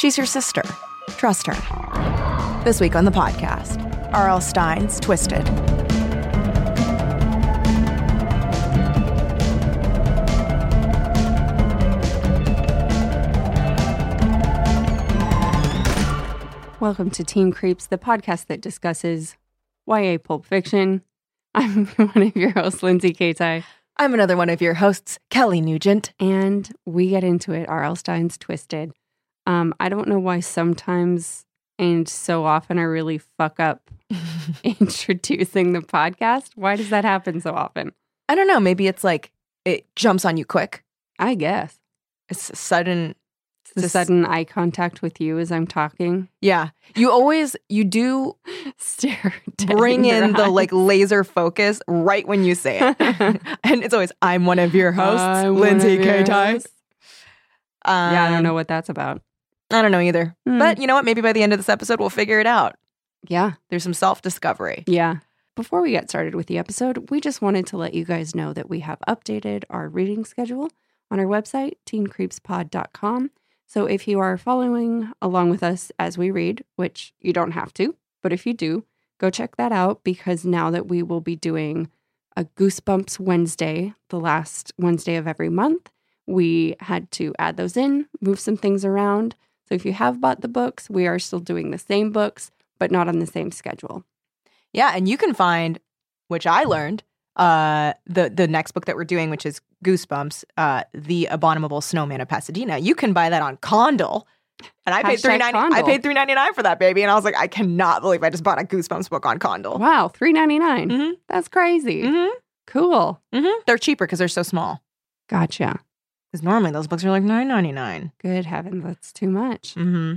She's your sister. Trust her. This week on the podcast, R.L. Stine's Twisted. Welcome to Teen Creeps, the podcast that discusses YA Pulp Fiction. I'm one of your hosts, Lindsay Katai, I'm another one of your hosts, Kelly Nugent. and we get into it. R.L. Stine's Twisted. Um, I don't know why sometimes and so often I really fuck up introducing the podcast. Why does that happen so often? I don't know, maybe it's like it jumps on you quick. I guess. It's a sudden. The sudden eye contact with you as I'm talking. Yeah. You always, you do Stare. bring in the eyes. like laser focus right when you say it. and it's always, I'm one of your hosts, I'm Lindsay K. hosts. yeah, I don't Um, know what that's about. I don't know either. Hmm. But you know what? Maybe by the end of this episode, we'll figure it out. Yeah. There's some self discovery. Yeah. Before we get started with the episode, we just wanted to let you guys know that we have updated our reading schedule on our website, teencreepspod.com. So if you are following along with us as we read, which you don't have to, but if you do, go check that out because now that we will be doing a Goosebumps Wednesday, the last Wednesday of every month, we had to add those in, move some things around. So if you have bought the books, we are still doing the same books, but not on the same schedule. Yeah. And you can find, which I learned, uh, the the next book that we're doing, which is Goosebumps, uh, The Abominable Snowman of Pasadena. You can buy that on Kindle. And I paid three ninety. I paid three ninety nine for that baby, and I was like, I cannot believe I just bought a Goosebumps book on Kindle. Wow, three ninety nine. Mhm. That's crazy. Mm-hmm. Cool. Mm-hmm. They're cheaper because they're so small. Gotcha. Because normally those books are like nine ninety nine. Good heavens, that's too much. Mm-hmm.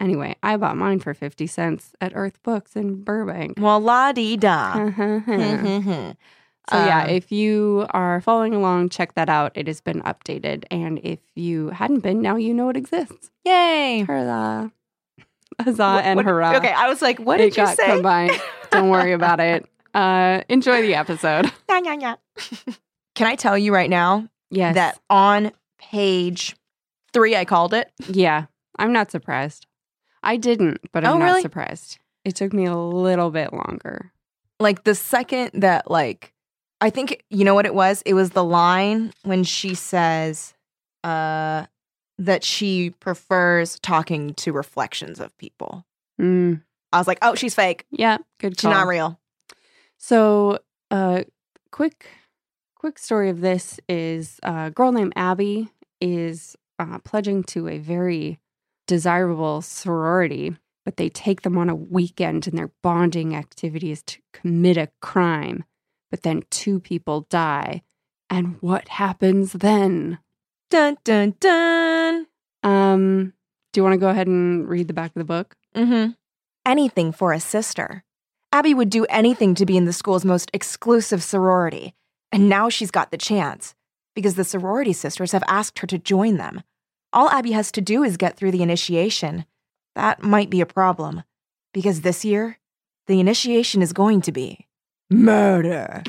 Anyway, I bought mine for fifty cents at Earth Books in Burbank. Well, la di da. so so yeah, Um, if you are following along, check that out. It has been updated, and if you hadn't been, now you know it exists. yay. Hurrah! Huzzah What- and what- hurrah! Okay, I was like, what it did you got say? combined. Don't worry about it. Uh, enjoy the episode. Can I tell you right now Yes. that on page three, I called it. Yeah, I'm not surprised. I didn't, but I'm Oh, not really? surprised. It took me a little bit longer. Like the second that, like, I think you know what it was. It was the line when she says, uh, that she prefers talking to reflections of people. Mm, I was like, oh, she's fake. yeah, good She's not real. So, uh, quick, quick story of this is a girl named Abby is uh, pledging to a very desirable sorority, but they take them on a weekend, and their bonding activity is to commit a crime. But then two people die, and what happens then? Dun dun dun. Um, do you want to go ahead and read the back of the book? Mm-hmm. Anything for a sister. Abby would do anything to be in the school's most exclusive sorority. And now she's got the chance because the sorority sisters have asked her to join them. All Abby has to do is get through the initiation. That might be a problem because this year, the initiation is going to be murder.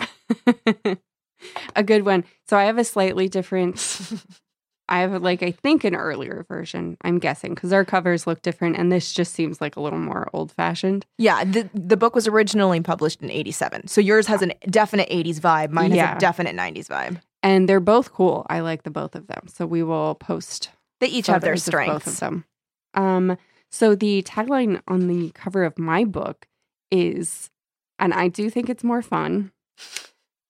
a good one. So I have a slightly different. I have like I think an earlier version. I'm guessing because our covers look different, and this just seems like a little more old fashioned. Yeah, the, the book was originally published in 87. So yours has a definite 80s vibe. Mine has Yeah. a definite 90s vibe. And they're both cool. I like the both of them. So we will post They each have their photos of Both strengths. of them. Um. So the tagline on the cover of my book is, and I do think it's more fun.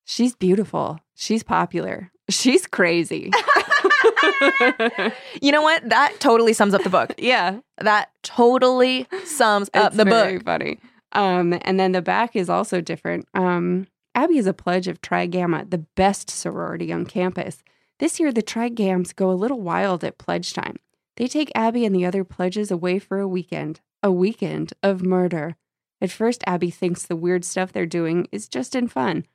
She's beautiful. She's popular. She's crazy. You know what? That totally sums up the book. yeah. That totally sums up it's the very book. funny. Um, and then the back is also different. Um, Abby is a pledge of Tri Gamma, the best sorority on campus. This year, the Trigams go a little wild at pledge time. They take Abby and the other pledges away for a weekend, a weekend of murder. At first, Abby thinks the weird stuff they're doing is just in fun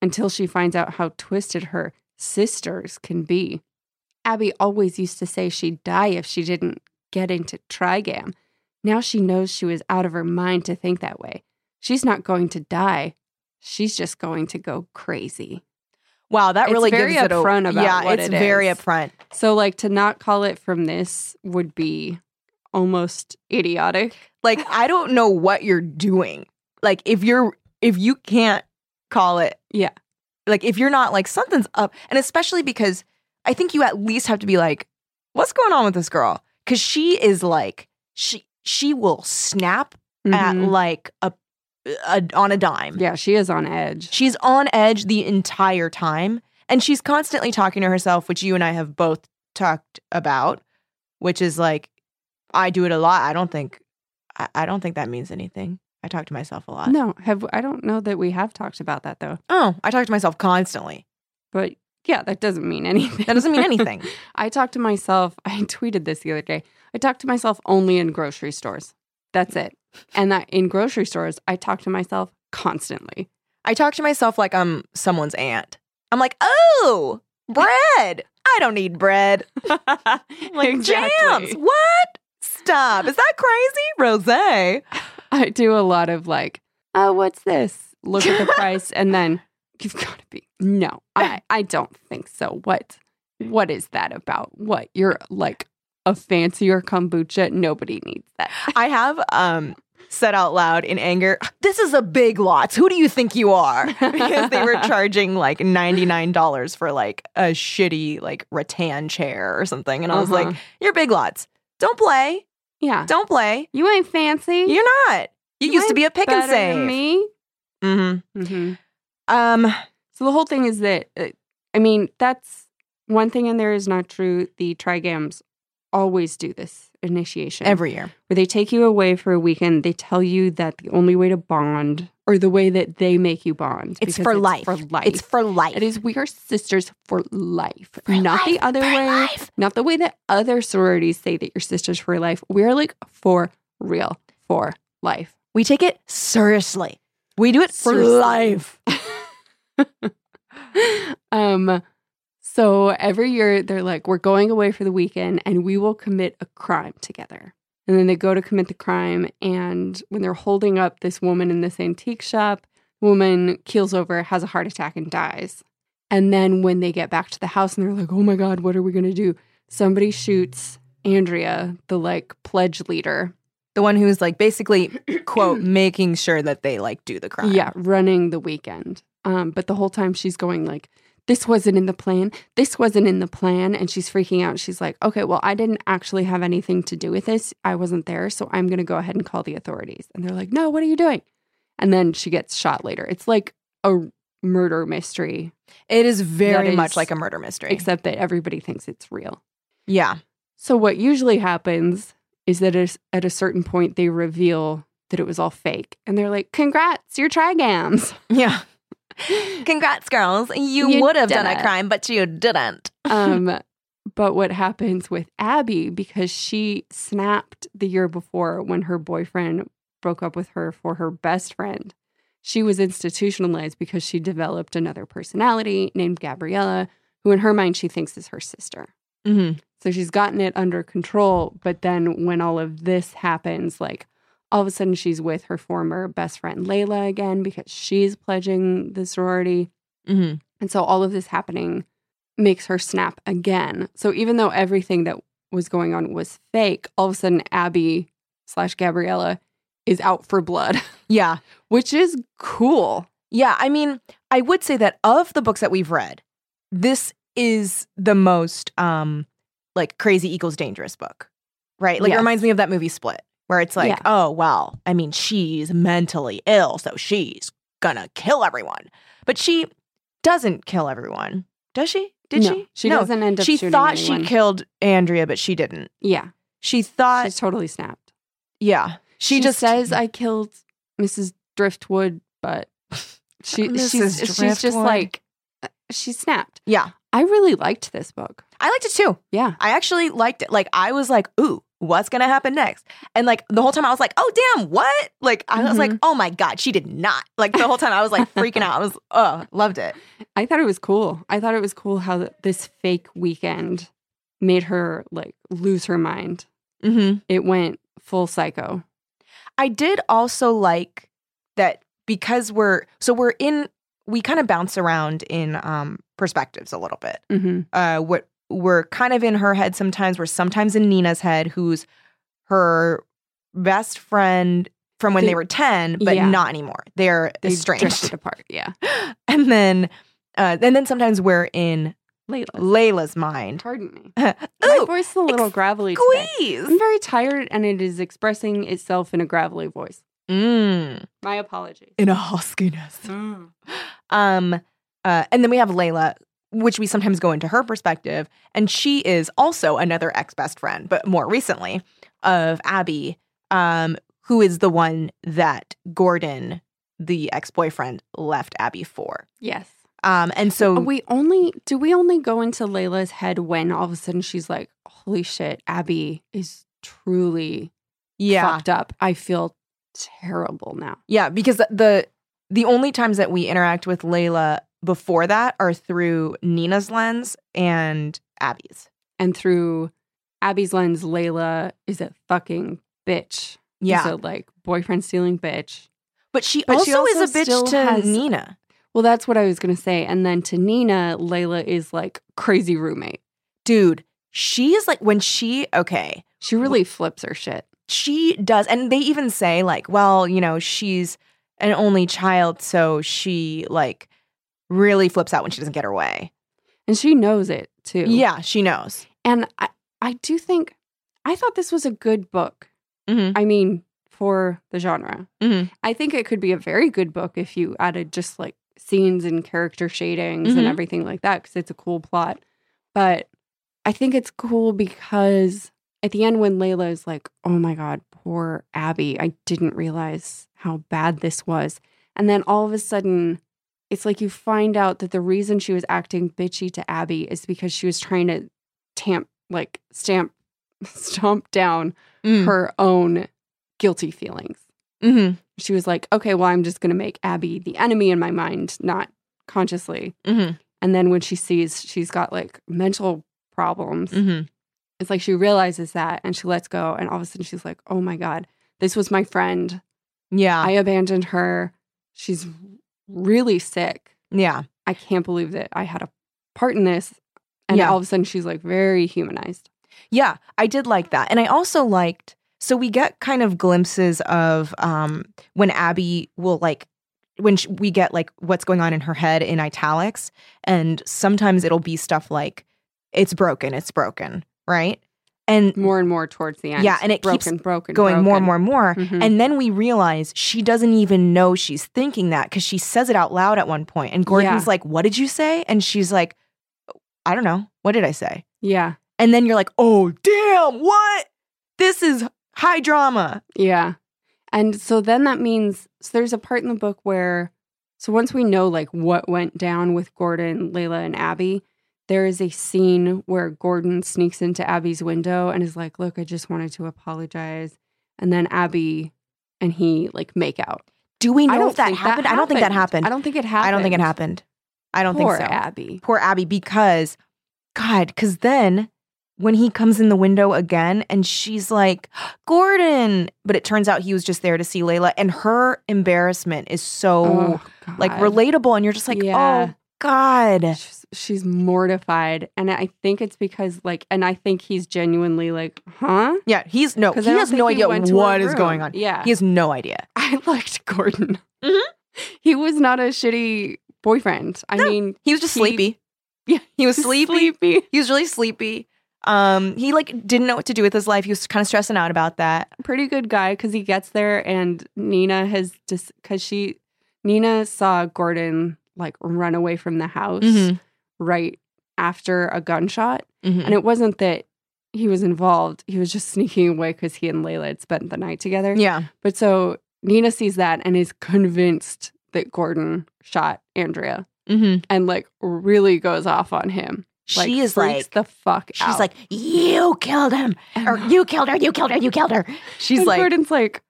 until she finds out how twisted her sisters can be. Abby always used to say she'd die if she didn't get into Trigam. Now she knows she was out of her mind to think that way. She's not going to die. She's just going to go crazy. Wow, that It's really very gives it a upfront about yeah. what it's it very is. upfront. So, like, to not call it from this would be almost idiotic. Like I don't know what you're doing. Like if you're if you can't call it Yeah. like if you're not like something's up, and especially because I think you at least have to be like, what's going on with this girl? Because she is like she she will snap at Mhm. like a, a on a dime. yeah, she is on edge. She's on edge the entire time. And she's constantly talking to herself, which you and I have both talked about, which is like, I do it a lot. I don't think, I, I don't think that means anything. I talk to myself a lot. No, have I don't know that we have talked about that though. Oh, I talk to myself constantly. But yeah, that doesn't mean anything. That doesn't mean anything. I talk to myself. I tweeted this the other day. I talk to myself only in grocery stores. That's it. And that in grocery stores, I talk to myself constantly. I talk to myself like I'm someone's aunt. I'm like, oh, bread. I don't need bread. Like jams. What? Stop. Is that crazy? Rose. I do a lot of like, oh, what's this? Look at the price, and then you've got to be. No, I I don't think so. What what is that about? What you're like a fancier kombucha? Nobody needs that. I have um said out loud in anger, this is a big lots. Who do you think you are? because they were charging like $99 for like a shitty like rattan chair or something. And I was like, Uh-huh. you're big lots. Don't play. yeah, Don't play. you ain't fancy. You're not. You, used to be a pick and save. me. Mm-hmm. hmm Um, So the whole thing is that, uh, I mean, that's one thing in there is not true. The Trigams always do this initiation every year. where they take you away for a weekend. They tell you that the only way to bond, or the way that they make you bond, It's for life. For life. It's for life. It is we are sisters for life, For not the other way. life. Not the way that other sororities say that you're sisters for life. We are like for real, for life. We take it seriously. We do it for life. um so every year they're like we're going away for the weekend and we will commit a crime together and then they go to commit the crime and when they're holding up this woman in this antique shop woman keels over has a heart attack and dies and then when they get back to the house and they're like oh my god what are we going to do somebody shoots andrea the like pledge leader The one who's like basically, quote, making sure that they like do the crime. Yeah, running the weekend. Um, but the whole time she's going like, this wasn't in the plan. This wasn't in the plan. And she's freaking out. She's like, okay, well, I didn't actually have anything to do with this. I wasn't there. So I'm going to go ahead and call the authorities. And they're like, no, what are you doing? And then she gets shot later. It's like a murder mystery, It is very That much like a murder mystery. except that everybody thinks it's real. yeah. So what usually happens is that at a certain point, they reveal that it was all fake. And they're like, congrats, you're trigams. Yeah. Congrats, girls. You, You would have done a crime, but you didn't. um, but what happens with Abby because she snapped the year before when her boyfriend broke up with her for her best friend. She was institutionalized because she developed another personality named Gabriella, who in her mind she thinks is her sister. Mm-hmm. So she's gotten it under control. But then when all of this happens, like all of a sudden she's with her former best friend Layla again because she's pledging the sorority. Mm-hmm. And so all of this happening makes her snap again. So even though everything that was going on was fake, all of a sudden Abby slash Gabriella is out for blood, Yeah. which is cool. Yeah. I mean, I would say that of the books that we've read, this is the most um like crazy equals dangerous book. Right? Like it reminds me of that movie Split, where it's like, Yeah. oh well, I mean, she's mentally ill, so she's gonna kill everyone. But she doesn't kill everyone. Does she? Did No, she? She no. doesn't end up She shooting thought anyone. she killed Andrea, but she didn't. Yeah, She thought, she's totally snapped. yeah. She, She, just says I killed Mrs. Driftwood, but she she's she's just like uh, she snapped. yeah. I really liked this book. I liked it too. Yeah. I actually liked it. Like I was like, ooh, what's gonna happen next? And like the whole time I was like, oh damn, what? Like I was like, Mhm. oh my god, she did not. Like the whole time I was like freaking out. I was, oh, loved it. I thought it was cool. I thought it was cool how this fake weekend made her like lose her mind. Mm-hmm. It went full psycho. I did also like that because we're so we're in we kind of bounce around in um perspectives a little bit. hmm Uh what we're kind of in her head sometimes, we're sometimes in Nina's head, who's her best friend from when They- they were 10, but yeah. not anymore. They're They estranged. apart. Yeah. and then uh and then sometimes we're in Layla. Layla's mind. Pardon me. My Ooh, voice is a little gravelly today. squeeze. I'm very tired and it is expressing itself in a gravelly voice. Mm, My apologies. in a huskiness. Um, uh, and then we have Layla, which we sometimes go into her perspective, and she is also another ex best friend, but more recently of Abby, um, who is the one that Gordon, the ex boyfriend, left Abby for. Yes. Um, and so we only do we only go into Layla's head when all of a sudden she's like, "Holy shit, Abby is truly yeah, fucked up. I feel terrible now." yeah, because the, the the only times that we interact with Layla before that are through Nina's lens and Abby's. And through Abby's lens, Layla is a fucking bitch. Yeah, a like boyfriend stealing bitch. but she but also, she also is a bitch to has- Nina. Well, that's what I was gonna say. And then to Nina, Layla is like crazy roommate. dude she is like when she okay She really flips her shit. she does and they even say like well you know she's an only child so she like really flips out when she doesn't get her way And she knows it too. yeah she knows And I, I do think I thought this was a good book. mm-hmm. I mean, for the genre. Mhm. I think it could be a very good book if you added just like scenes and character shadings Mhm. and everything like that because it's a cool plot. But I think it's cool because at the end, when Layla is like, oh my God, poor Abby, I didn't realize how bad this was. And then all of a sudden, it's like you find out that the reason she was acting bitchy to Abby is because she was trying to tamp, like, stamp, stomp down Mm. her own guilty feelings. mm-hmm. She was like, okay, well, I'm just going to make Abby the enemy in my mind, not consciously. Mm-hmm. And then when she sees she's got like mental problems, Mm-hmm. it's like she realizes that and she lets go. And all of a sudden she's like, oh my God, this was my friend. yeah I abandoned her. She's really sick. yeah I can't believe that I had a part in this. And Yeah. all of a sudden she's like very humanized. Yeah, I did like that. And I also liked so we get kind of glimpses of um when Abby will like when sh we get like what's going on in her head in italics and sometimes it'll be stuff like it's broken, it's broken, right? And More and more towards the end. Yeah, and it keeps broken, broken, going more and more and more Mhm. and then we realize she doesn't even know she's thinking that cuz she says it out loud at one point and Gordon's Yeah. like, "What did you say?" and she's like, "I don't know. What did I say?" Yeah. And then you're like, oh, damn, what? This is high drama. Yeah. And so then that means so there's a part in the book where so once we know like what went down with Gordon, Layla, and Abby, there is a scene where Gordon sneaks into Abby's window and is like, Look, I just wanted to apologize. And then Abby and he like make out. Do we know if that happened? I don't think that happened. I don't think it happened. I don't think it happened. I don't Poor think so. Abby. Poor Abby, because, God, because then when he comes in the window again and she's like, Gordon, but it turns out he was just there to see Layla, and her embarrassment is so Oh, like relatable, and you're just like, Yeah. oh, God. She's, she's mortified. And I think it's because like and I think he's genuinely like, huh? Yeah, he's no he has no idea what is room. going on. Yeah. He has no idea. I liked Gordon. Mhm. He was not a shitty boyfriend. I No, mean, He was just He- sleepy. Yeah, He was sleepy. sleepy. He was really sleepy. Um, he like didn't know what to do with his life. He was kind of stressing out about that. Pretty good guy because he gets there and Nina has just because she Nina saw Gordon like run away from the house Mhm. Right after a gunshot, Mhm. and it wasn't that he was involved. He was just sneaking away because he and Layla had spent the night together. Yeah, But so Nina sees that and is convinced that Gordon shot Andrea. Mm-hmm. and like really goes off on him. Like, she is like, the fuck she's out. like, you killed him, or you killed her, you killed her, you killed her. She's like, Gordon's like, "W-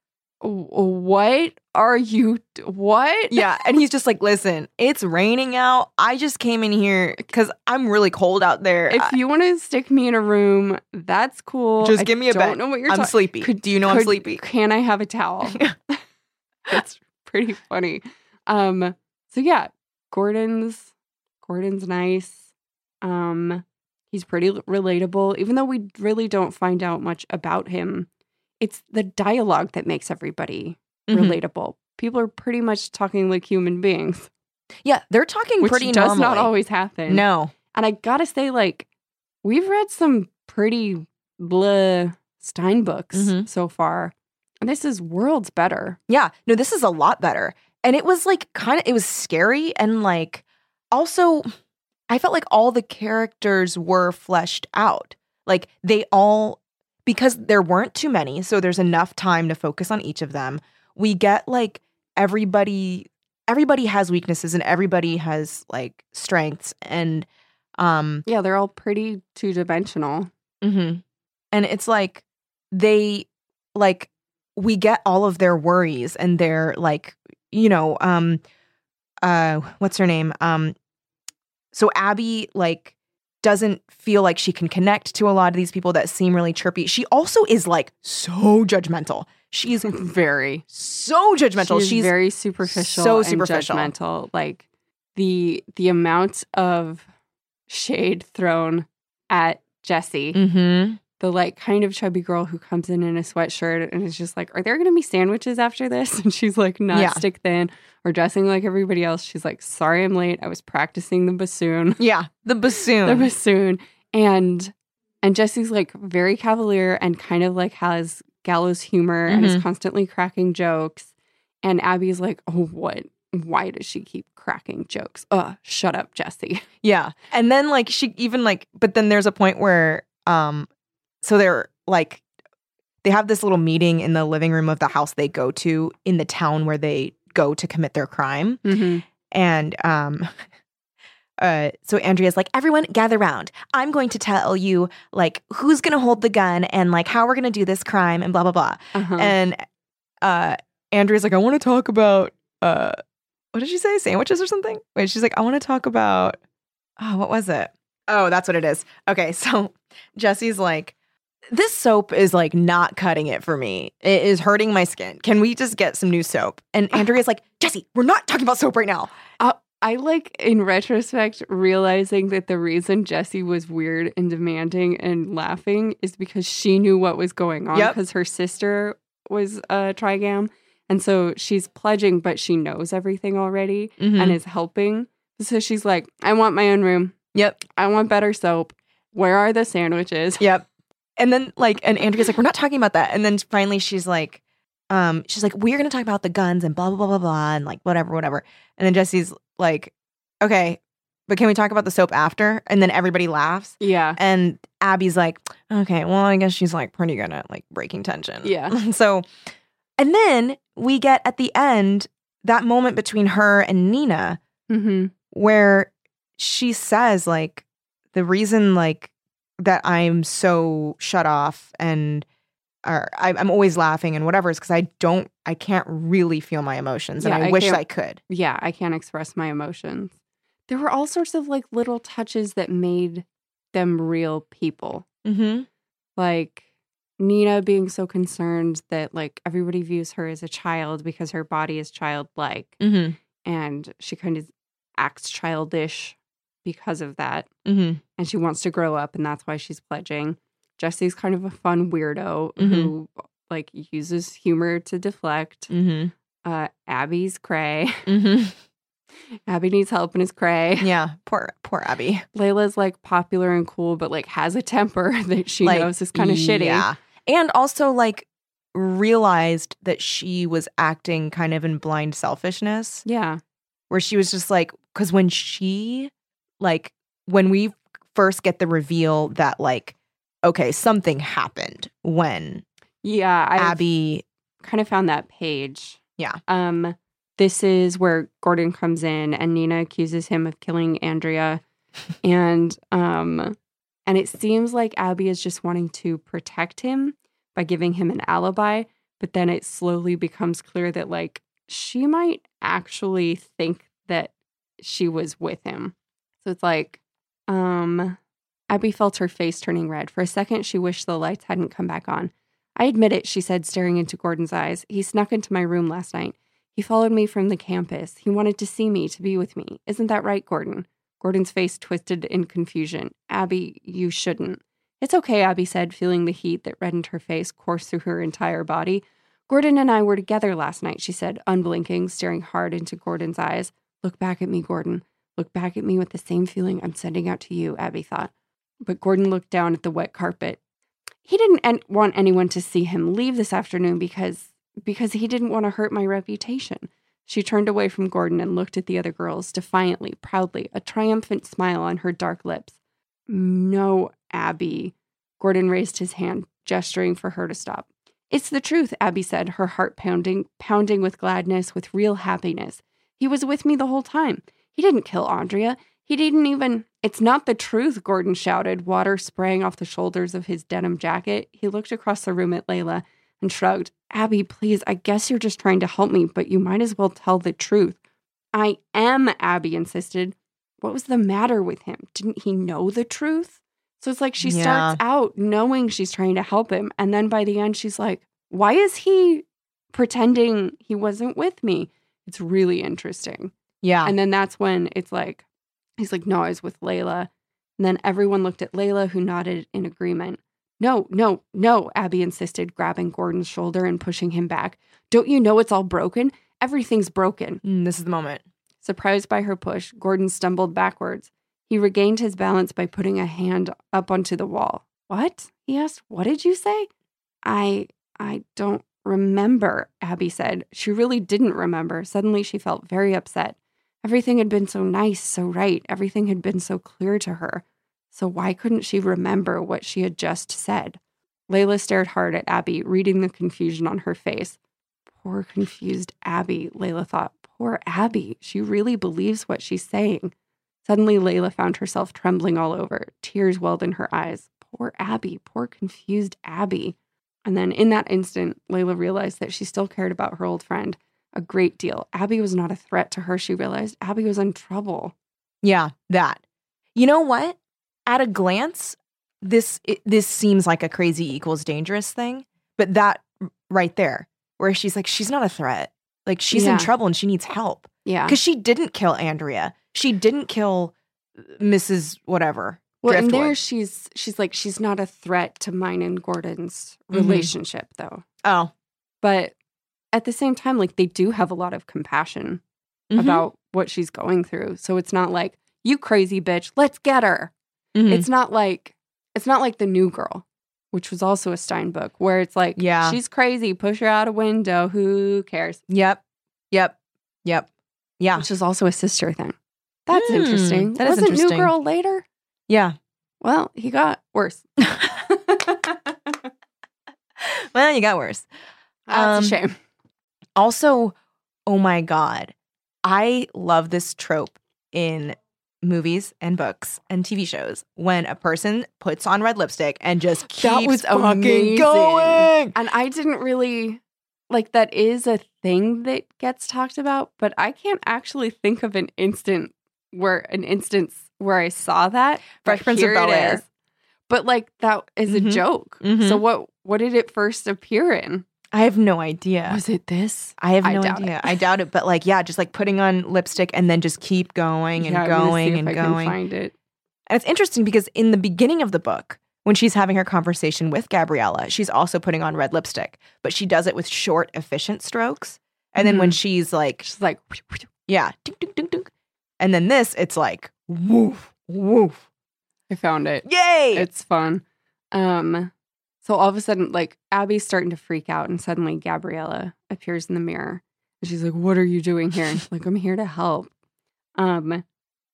what are you? What? yeah, and he's just like, listen, it's raining out. I just came in here because I'm really cold out there. If you want to stick me in a room, that's cool. Just I give me a don't bed. know what you're I'm talking. sleepy. could- Do you know I'm sleepy? Can I have a towel? That's pretty funny. Um. So yeah, Gordon's Gordon's nice. Um, he's pretty relatable, even though we really don't find out much about him. It's the dialogue that makes everybody Mhm. relatable. People are pretty much talking like human beings, Yeah, they're talking which pretty does not always happen. No. And I gotta say, like, we've read some pretty blah Stine books Mhm. so far. And this is worlds better. Yeah, no, this is a lot better. And it was like kind of, it was scary. And like, also, I felt like all the characters were fleshed out. Like, they all, because there weren't too many, so there's enough time to focus on each of them. We get like everybody, everybody has weaknesses and everybody has like strengths. And, um, Yeah, they're all pretty two dimensional. Mm-hmm. And it's like they like we get all of their worries and their like you know um uh what's her name um so Abby like doesn't feel like she can connect to a lot of these people that seem really chirpy. She also is like so judgmental. She's Very. so judgmental. She's, She's very superficial. so and superficial. judgmental. Like the the amount of shade thrown at Jesse mm-hmm. The like kind of chubby girl who comes in in a sweatshirt and is just like, "Are there going to be sandwiches after this?" And she's like, "Not Yeah. stick thin," or dressing like everybody else. She's like, "Sorry, I'm late. I was practicing the bassoon." Yeah, the bassoon. the bassoon and and Jesse's like very cavalier and kind of like has gallows humor and is Mhm. constantly cracking jokes and Abby's like oh what why does she keep cracking jokes uh shut up Jesse Yeah. And then like she even like but then there's a point where um so they're like they have this little meeting in the living room of the house they go to in the town where they go to commit their crime mm-hmm. and um uh so Andrea's like everyone gather round. I'm going to tell you like who's going to hold the gun and like how we're going to do this crime and blah blah blah. uh-huh. And uh Andrea's like I want to talk about uh what did she say? Sandwiches or something? Wait, she's like I want to talk about oh, what was it? Oh, that's what it is. Okay, so Jesse's like this soap is like not cutting it for me. It is hurting my skin. Can we just get some new soap? And Andrea's like, Jesse, we're not talking about soap right now. I like in retrospect realizing that the reason Jesse was weird and demanding and laughing is because she knew what was going on Yep. because her sister was a trigam. And so she's pledging, but she knows everything already Mm-hmm. and is helping. So she's like, I want my own room. Yep. I want better soap. Where are the sandwiches? Yep. And then like and Andrea's like, we're not talking about that. And then finally she's like, um, she's like, we're gonna talk about the guns and blah blah blah blah blah and like whatever, whatever. And then Jesse's like, okay, but can we talk about the soap after? And then everybody laughs. Yeah. And Abby's like, okay, well, I guess she's like pretty good at like breaking tension. Yeah. so and then we get at the end that moment between her and Nina Mm-hmm. where she says like the reason like that I'm so shut off and or I, I'm always laughing and whatever is because I don't I can't really feel my emotions and Yeah, I, I wish I could. Yeah, I can't express my emotions. There were all sorts of like little touches that made them real people. Mm-hmm. like Nina being so concerned that like everybody views her as a child because her body is childlike Mm-hmm. and she kind of acts childish because of that Mm-hmm. and she wants to grow up and that's why she's pledging. Jesse's kind of a fun weirdo Mhm. who like uses humor to deflect. Mm-hmm. Uh Abby's cray. Mm-hmm. Abby needs help and is cray. Yeah. Poor poor Abby. Layla's like popular and cool but like has a temper that she Like, knows is kind of shitty. Yeah. And also like realized that she was acting kind of in blind selfishness. Yeah. where she was just like because when she like when we first get the reveal that like okay something happened when Yeah, I abby kind of found that page. Yeah. Um this is where Gordon comes in and Nina accuses him of killing Andrea. and um and it seems like Abby is just wanting to protect him by giving him an alibi, but then it slowly becomes clear that like she might actually think that she was with him. So it's like um Abby felt her face turning red. For a second, she wished the lights hadn't come back on. I admit it, she said, staring into Gordon's eyes. He snuck into my room last night. He followed me from the campus. He wanted to see me, to be with me. Isn't that right, Gordon? Gordon's face twisted in confusion. Abby, you shouldn't. It's okay, Abby said, feeling the heat that reddened her face course through her entire body. Gordon and I were together last night, she said, unblinking, staring hard into Gordon's eyes. Look back at me, Gordon. Look back at me with the same feeling I'm sending out to you, Abby thought. But Gordon looked down at the wet carpet. He didn't want anyone to see him leave this afternoon because because he didn't want to hurt my reputation. She turned away from Gordon and looked at the other girls defiantly, proudly, a triumphant smile on her dark lips. No, Abby. Gordon raised his hand, gesturing for her to stop. It's the truth, Abby said, her heart pounding, pounding with gladness, with real happiness. He was with me the whole time. He didn't kill Andrea. He didn't even. It's not the truth, Gordon shouted, water spraying off the shoulders of his denim jacket. He looked across the room at Layla and shrugged. Abby, please, I guess you're just trying to help me, but you might as well tell the truth. I am, Abby insisted. What was the matter with him? Didn't he know the truth? So it's like she Yeah. starts out knowing she's trying to help him. And then by the end, she's like, why is he pretending he wasn't with me? It's really interesting. Yeah. And then that's when it's like, he's like, no, I was with Layla. And then everyone looked at Layla, who nodded in agreement. No, no, no, Abby insisted, grabbing Gordon's shoulder and pushing him back. Don't you know it's all broken? Everything's broken. Mm, this is the moment. Surprised by her push, Gordon stumbled backwards. He regained his balance by putting a hand up onto the wall. What? He asked. What did you say? I I don't remember, Abby said. She really didn't remember. Suddenly she felt very upset. Everything had been so nice, so right. Everything had been so clear to her. So why couldn't she remember what she had just said? Layla stared hard at Abby, reading the confusion on her face. Poor confused Abby, Layla thought. Poor Abby. She really believes what she's saying. Suddenly, Layla found herself trembling all over. Tears welled in her eyes. Poor Abby. Poor confused Abby. And then in that instant, Layla realized that she still cared about her old friend a great deal. Abby was not a threat to her, she realized. Abby was in trouble. Yeah, that. You know what? At a glance, this it, this seems like a crazy equals dangerous thing, but that right there, where she's like, she's not a threat. Like she's Yeah. in trouble and she needs help Yeah. because she didn't kill Andrea. She didn't kill uh, Mrs. Whatever. Well, and there she's she's like she's not a threat to mine and Gordon's Mhm. relationship though. Oh, But at the same time, like they do have a lot of compassion Mhm. about what she's going through. So it's not like, you crazy bitch, let's get her. Mhm. It's not like it's not like the new girl, which was also a Stine book, where it's like, Yeah. she's crazy, push her out a window, who cares? Yep. Yep. Yep. Yeah. Which is also a sister thing. That's Hmm, interesting. that is Wasn't interesting. New Girl later? Yeah. Well, he got worse. Well, you got worse. That's Um, a shame. Also, oh my God, I love this trope in movies and books and TV shows when a person puts on red lipstick and just keeps That was fucking amazing. going. And I didn't really like that is a thing that gets talked about, but I can't actually think of an instant where an instance where I saw that. Fresh but Prince of here it Bel-Air. But like that is a Mhm. joke. Mhm. So what what did it first appear in? I have no idea. Was it this? I have I no idea. it. I doubt it, but like, yeah, just like putting on lipstick and then just keep going and Yeah, I'm gonna see going if and I can going. find it. And it's interesting because in the beginning of the book, when she's having her conversation with Gabriella, she's also putting on red lipstick, but she does it with short, efficient strokes. And then when she's like, She's like, yeah, ding, ding, ding, ding. and then this, it's like, woof, woof. I found it. Yay! It's fun. Um, so all of a sudden, like Abby's starting to freak out, and suddenly Gabriella appears in the mirror, and she's like, "What are you doing here?" Like, "I'm here to help." Um,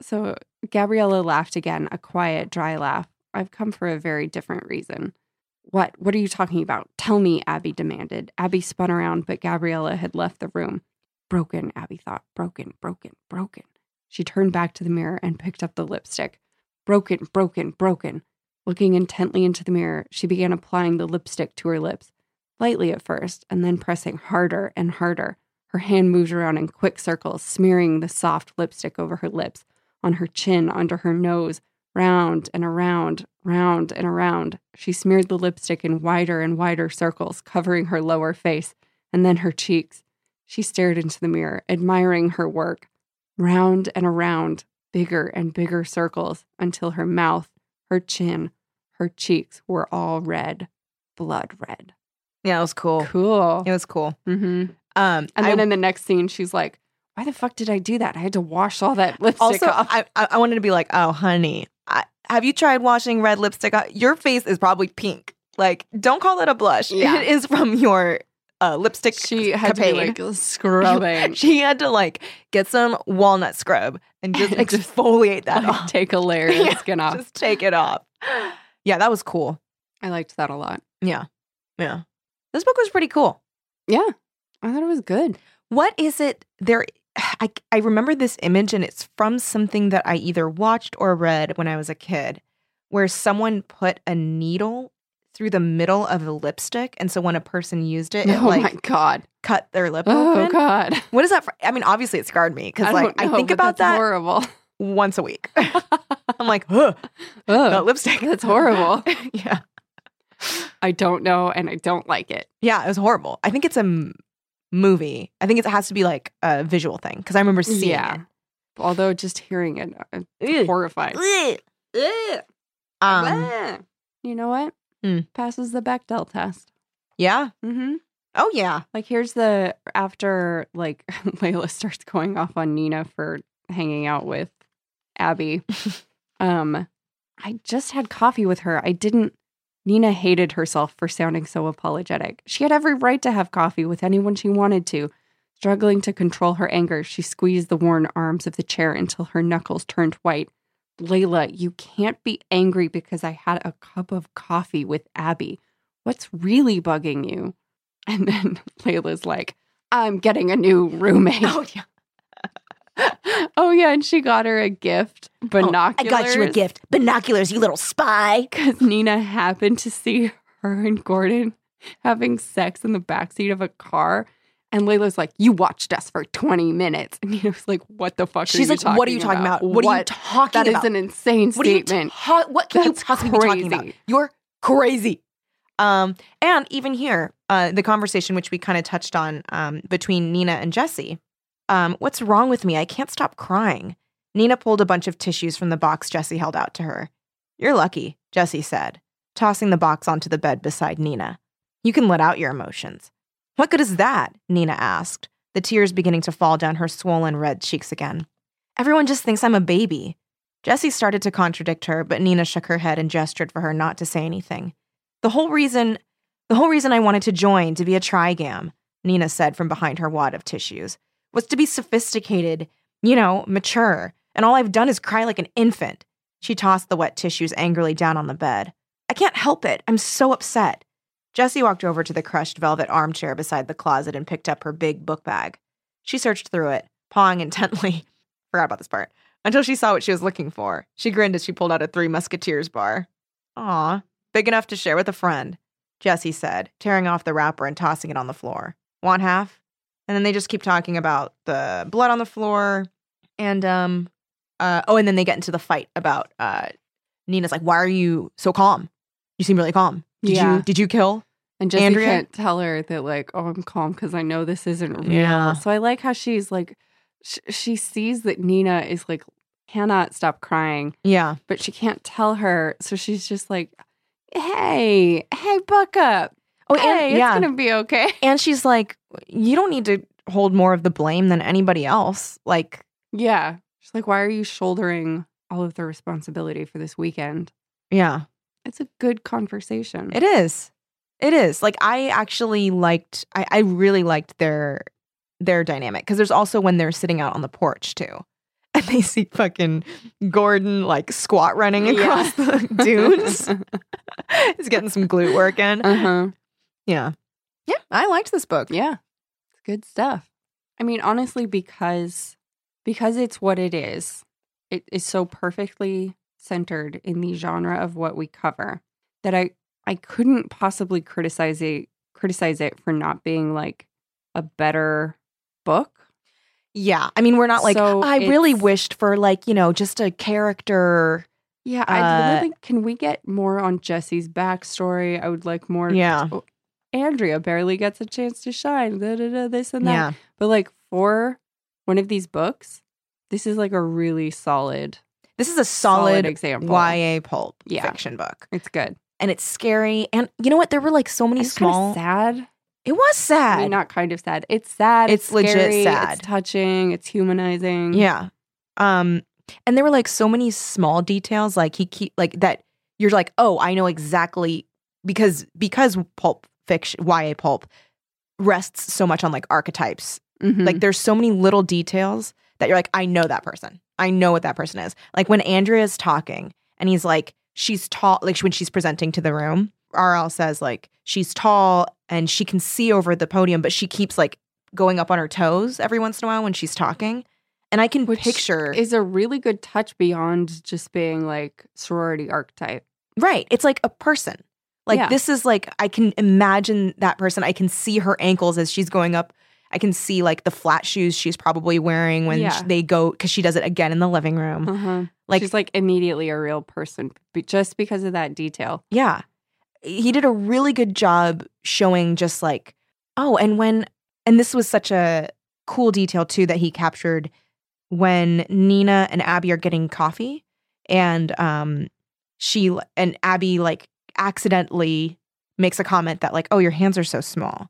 so Gabriella laughed again, a quiet, dry laugh. I've come for a very different reason. What? What are you talking about? Tell me, Abby demanded. Abby spun around, but Gabriella had left the room. Broken, Abby thought. Broken, broken, broken. She turned back to the mirror and picked up the lipstick. Broken, broken, broken. Looking intently into the mirror, she began applying the lipstick to her lips, lightly at first, and then pressing harder and harder. Her hand moved around in quick circles, smearing the soft lipstick over her lips, on her chin, under her nose, round and around, round and around. She smeared the lipstick in wider and wider circles, covering her lower face and then her cheeks. She stared into the mirror, admiring her work, round and around, bigger and bigger circles, until her mouth, her chin, her cheeks were all red, blood red. Yeah, it was cool. Cool. It was cool. Mm-hmm. Um, And I- then in the next scene, she's like, "Why the fuck did I do that? I had to wash all that lipstick also, off." I, I I wanted to be like, oh, honey, I, have you tried washing red lipstick? off? Your face is probably pink. Like, don't call it a blush. Yeah. It is from your uh, lipstick. she had to be like scrubbing. She had to like get some walnut scrub and just And just, exfoliate that Like, off. take a layer of Yeah, skin off. Just take it off. Yeah, that was cool. I liked that a lot. Yeah, yeah. This book was pretty cool. Yeah, I thought it was good. What is it there? I, I remember this image, and it's from something that I either watched or read when I was a kid, where someone put a needle through the middle of a lipstick, and so when a person used it, it oh like my god. cut their lip Oh open. god. What is that? For? I mean, obviously it scarred me because like don't I think about that Horrible. once a week. I'm like, Ugh, that lipstick. that's horrible. yeah, I don't know, and I don't like it. yeah, it was horrible. I think it's a m- movie. I think it has to be like a visual thing because I remember seeing Yeah. Although just hearing it, I'm it. horrified. Um, you know what? Hmm. Passes the Bechdel test. yeah. Mm-hmm. Oh yeah. Like here's the after like Layla starts going off on Nina for hanging out with Abby. um I just had coffee with her. I didn't Nina hated herself for sounding so apologetic. She had every right to have coffee with anyone she wanted to. Struggling to control her anger, she squeezed the worn arms of the chair until her knuckles turned white. Layla, you can't be angry because I had a cup of coffee with Abby. What's really bugging you? And then Layla's like, I'm getting a new roommate. Oh yeah. oh, yeah. And she got her a gift binoculars. Oh, I got you a gift. Binoculars, you little spy. Because Nina happened to see her and Gordon having sex in the backseat of a car. And Layla's like, You watched us for 20 minutes. And Nina's like, What the fuck are She's you like, talking what are you talking about? What, are you talking That about? That is an insane what statement. ta- what can That's you possibly be talking about? You're crazy. Um, and even here, uh, the conversation which we kind of touched on um, between Nina and Jesse. Um, what's wrong with me? I can't stop crying. Nina pulled a bunch of tissues from the box Jesse held out to her. You're lucky, Jesse said, tossing the box onto the bed beside Nina. You can let out your emotions. What good is that? Nina asked, the tears beginning to fall down her swollen red cheeks again. Everyone just thinks I'm a baby. Jessie started to contradict her, but Nina shook her head and gestured for her not to say anything. The whole reason the whole reason I wanted to join to be a trigam, Nina said from behind her wad of tissues, was to be sophisticated, you know, mature, and all I've done is cry like an infant. She tossed the wet tissues angrily down on the bed. I can't help it. I'm so upset. Jessie walked over to the crushed velvet armchair beside the closet and picked up her big book bag. She searched through it, pawing intently. Forgot about this part. Until she saw what she was looking for. She grinned as she pulled out a Three Musketeers bar. Aw, big enough to share with a friend, Jessie said, tearing off the wrapper and tossing it on the floor. Want half? And then they just keep talking about the blood on the floor. And, um, uh, oh, and then they get into the fight about, uh, Nina's like, why are you so calm? You seem really calm. Did Yeah. you, did you kill? And Jesse Andrea? can't tell her that, like, oh, I'm calm because I know this isn't real. Yeah. So I like how she's like, sh- she sees that Nina is like, cannot stop crying, Yeah. but she can't tell her. So she's just like, hey, hey, buck up. Oh, hey, and, yeah. it's going to be okay. And she's like, you don't need to hold more of the blame than anybody else. Like, Yeah. She's like, why are you shouldering all of the responsibility for this weekend? yeah, It's a good conversation. it is. It is. Like, I actually liked, I, I really liked their their dynamic because there's also when they're sitting out on the porch too. And they see fucking Gordon like squat running across the dunes. He's getting some glute work in. uh huh. Yeah. Yeah. I liked this book. Yeah. It's good stuff. I mean, honestly, because because it's what it is, it is so perfectly centered in the genre of what we cover that I I couldn't possibly criticize it criticize it for not being like a better book. Yeah. I mean, we're not like, So I really wished for like, you know, just a character. Yeah, I Uh, really can we get more on Jesse's backstory? I would like more. Yeah. Oh, Andrea barely gets a chance to shine. Da, da, da, this and that. Yeah. But like for one of these books, this is like a really solid, This is a solid, solid, example. YA pulp Yeah. fiction book. It's good. And it's scary. And you know what? There were like so many It's kind small. of sad. It was sad. I mean, not kind of sad. It's sad. It's legit scary, sad. It's touching. It's humanizing. Yeah. Um and there were like so many small details like he keep like that you're like, "Oh, I know exactly because because pulp fiction YA pulp rests so much on like archetypes. Mhm. Like there's so many little details that you're like, "I know that person. I know what that person is." Like when Andrea is talking and he's like, she's tall like when she's presenting to the room, RL says like she's tall and she can see over the podium, but she keeps like going up on her toes every once in a while when she's talking. And I can Which picture is a really good touch beyond just being like sorority archetype. right. It's like a person. Like Yeah. this is like I can imagine that person. I can see her ankles as she's going up. I can see like the flat shoes she's probably wearing when Yeah. they go because she does it again in the living room. Uh-huh. Like She's like immediately a real person just because of that detail. Yeah. He did a really good job showing just like, oh, and when, and this was such a cool detail too that he captured when Nina and Abby are getting coffee and um she and Abby like accidentally makes a comment that like, oh, your hands are so small.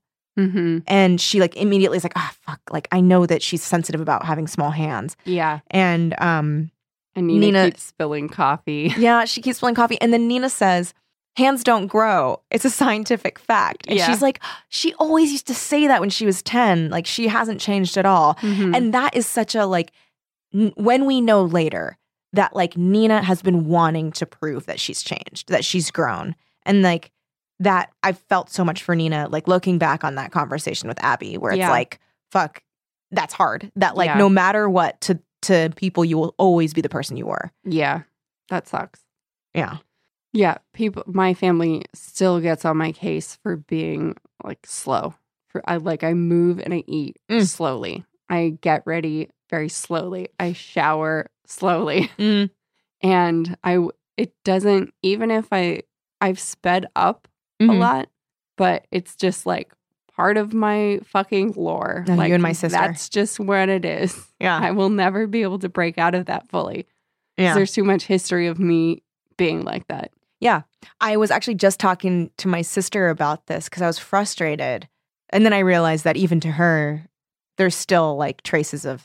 Mm-hmm. And she like immediately is like, ah, fuck, like I know that she's sensitive about having small hands. Yeah. And um And Nina, Nina- keeps spilling coffee. Yeah, she keeps spilling coffee. And then Nina says, hands don't grow. It's a scientific fact. And Yeah. she's like, she always used to say that when she was 10. Like she hasn't changed at all. Mhm. And that is such a like, n- when we know later that like Nina has been wanting to prove that she's changed, that she's grown. And like that, I felt so much for Nina, like looking back on that conversation with Abby, where it's Yeah. like, fuck, that's hard. That like Yeah. no matter what to to people, you will always be the person you were. yeah. That sucks. Yeah. Yeah. People my family still gets on my case for being like slow. For I like I move and I eat Mm. slowly. I get ready very slowly. I shower slowly. Mm. and I it doesn't even if I I've sped up a Mhm. lot, but it's just like part of my fucking lore. No, you and my sister. That's just what it is. Yeah. I will never be able to break out of that fully. Yeah. There's too much history of me being like that. Yeah. I was actually just talking to my sister about this because I was frustrated. And then I realized that even to her, there's still like traces of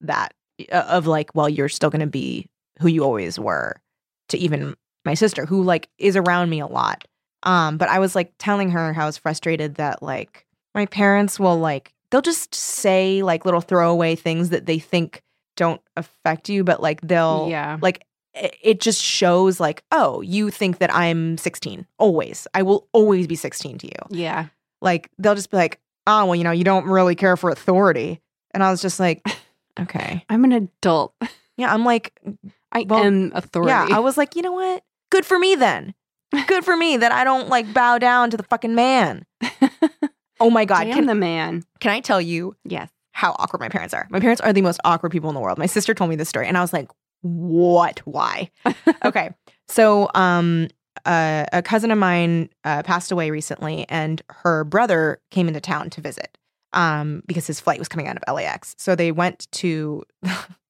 that, uh, of like, well, you're still going to be who you always were to even my sister, who like is around me a lot. Um, but I was like telling her how I was frustrated that like my parents will like, they'll just say like little throwaway things that they think don't affect you, but like they'll, yeah. like it just shows like oh you think that i'm 16 always i will always be 16 to you Yeah. like they'll just be like oh well you know you don't really care for authority and i was just like okay I'm an adult. yeah i'm like I Well, am authority. yeah i was like you know what good for me then good for me that i don't like bow down to the fucking man oh my god I am can, the man. can i tell you Yes. how awkward my parents are my parents are the most awkward people in the world my sister told me this story and i was like what why okay. So, um, uh, a cousin of mine uh, passed away recently, and her brother came into town to visit um, because his flight was coming out of LAX. So they went to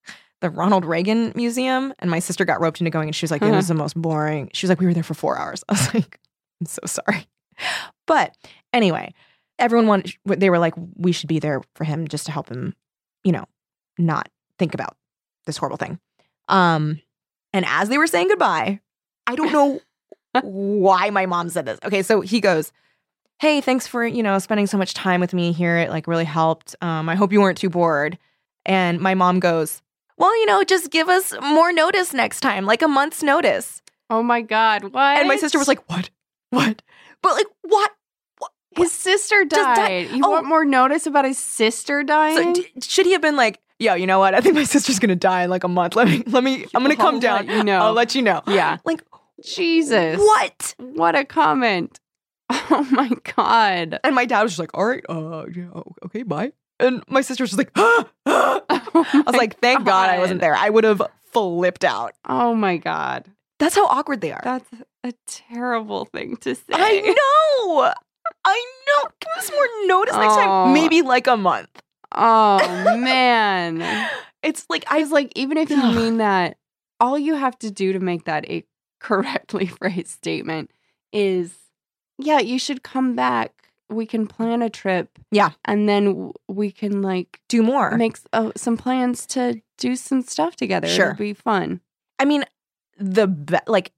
the Ronald Reagan Museum, and my sister got roped into going, and she was like, "It was the most boring." She was like, "We were there for four hours." I was like, "I'm so sorry," but anyway, everyone wanted. They were like, "We should be there for him just to help him, you know, not think about this horrible thing." Um, and as they were saying goodbye, I don't know why my mom said this. Okay, so he goes, "Hey, thanks for, you know, spending so much time with me here. It like really helped. Um, I hope you weren't too bored." And my mom goes, "Well, you know, just give us more notice next time, like a month's notice." Oh my God. What? And my sister was like, "What? What?" But like, what? what? his sister died. you oh. want more notice about his sister dying? So d- should he have been like, yo, you know what? I think my sister's gonna die in like a month. Let me, let me, I'm gonna I'll come down. you know. I'll let you know. yeah. Like, Jesus. what? What a comment. Oh my god. And my dad was just like, all right, uh, yeah, okay, bye. And my sister was just like, I I was oh like, thank God I wasn't there. I would have flipped out. Oh my god. That's how awkward they are. That's a terrible thing to say. I know. I know. Give us more notice next Oh. time. Maybe like a month. Oh man. It's like I was like, even if you mean that, all you have to do to make that a correctly phrased statement is, yeah, you should come back. We can plan a trip. Yeah. And then we can like do more. make uh, some plans to do some stuff together. Sure. It'll be fun. I mean, the be- like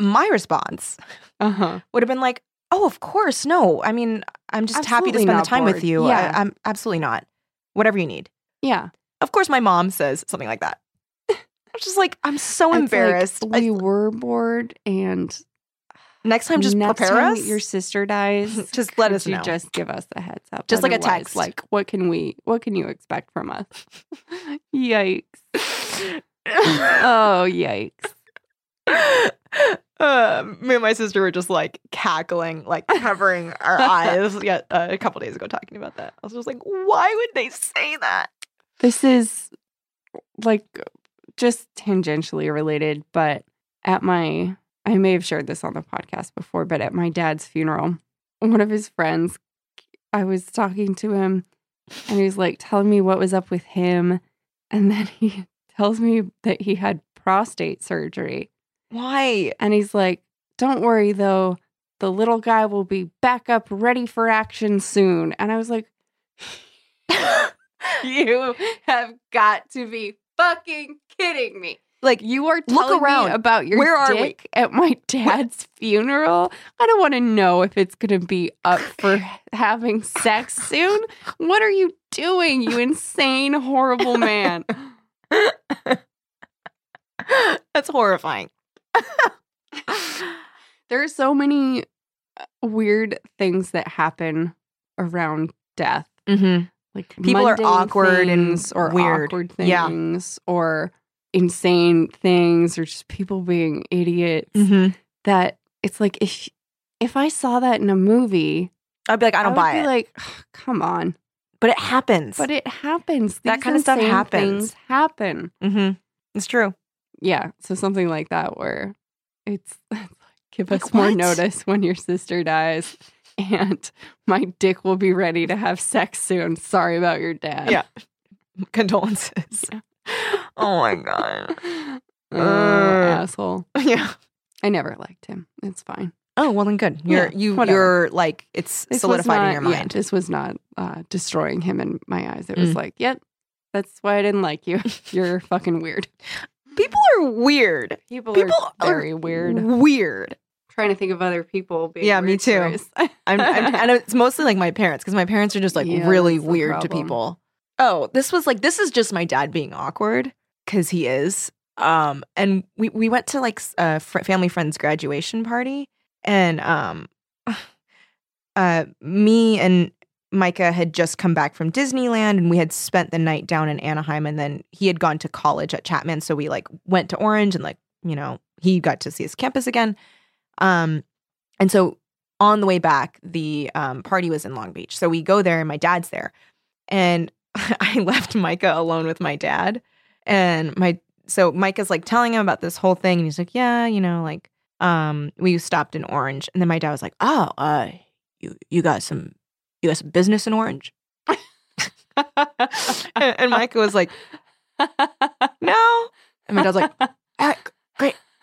my response Uh huh. would have been like, "Oh, of course, no. I mean, I'm just happy to spend the time with you. Yeah. I, I'm absolutely not. Whatever you need." Yeah. Of course, my mom says something like that. I'm just like, I'm so It's like, embarrassed. I- we were bored, and next time, just next prepare time us. Your sister dies. Just let us you know. Just give us a heads up. Just like a text. Like, what can we? What can you expect from us? Yikes! Oh, yikes! uh, me and my sister were just like cackling, like covering our eyes. Yeah, uh, a couple days ago, talking about that. I was just like, why would they say that? This is like just tangentially related, but at my, I may have shared this on the podcast before, but at my dad's funeral, one of his friends, I was talking to him and he was like telling me what was up with him. And then he tells me that he had prostate surgery. Why? And he's like, Don't worry though, the little guy will be back up ready for action soon. And I was like, You have got to be fucking kidding me. Like, You are Look around. me about your Where are we? dick at my dad's funeral. I don't want to know if it's going to be up for having sex soon. What are you doing, you insane, horrible man? that's horrifying. There are so many uh, weird things that happen around death. mm-hmm. Like People are awkward and or weird. awkward Yeah. things or insane things or just people being idiots. Mm-hmm. That it's like if if I saw that in a movie, I'd be like, I don't would buy be it. Like, come on, but it happens. but it happens. That kinda stuff happens. Happen. mm-hmm. It's true. Yeah, so something like that where it's, it's like give Like, us more what? notice when your sister dies, and my dick will be ready to have sex soon. Sorry about your dad. Yeah. Condolences. Oh my god. Uh, asshole. Yeah. I never liked him. It's fine. Oh well, then good. You're Yeah, you whatever. you're like it's This solidified in not- your yeah, mind. this was not uh, destroying him in my eyes. It was Mm. like, yep, that's why I didn't like you. You're fucking weird. People are weird. People, People are are very weird. Weird. trying to think of other people. Being Yeah, me too. I'm, I'm and it's mostly like my parents because my parents are just like Yeah, really weird to people. Oh, this was like this is just my dad being awkward because he is. Um, and we we went to like a fr- family friend's graduation party, and um, uh, me and Micah had just come back from Disneyland, and we had spent the night down in Anaheim, and then he had gone to college at Chapman, so we like went to Orange, and like you know he got to see his campus again. Um, and so on the way back, the um, party was in Long Beach. So we go there, and my dad's there. And I left Micah alone with my dad. And my so Micah's like telling him about this whole thing, and he's like, "Yeah, you know, like, um, we stopped in Orange." And then my dad was like, "Oh, uh, you you got some you got some business in Orange?" and, and Micah was like, "No." And my dad's like, "Ah, great."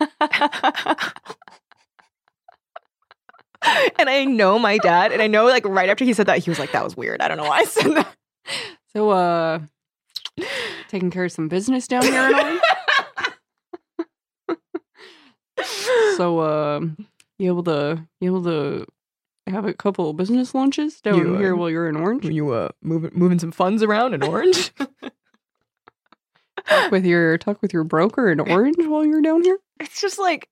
and I know my dad, and I know like right after he said that, he was like, "That was weird." I don't know why I said that. So, uh, taking care of some business down here in Orange. so, uh, you able to you able to have a couple of business lunches down You, uh, here while you're in Orange you uh moving moving some funds around in Orange? talk with your talk with your broker in Orange while you're down here. it's just like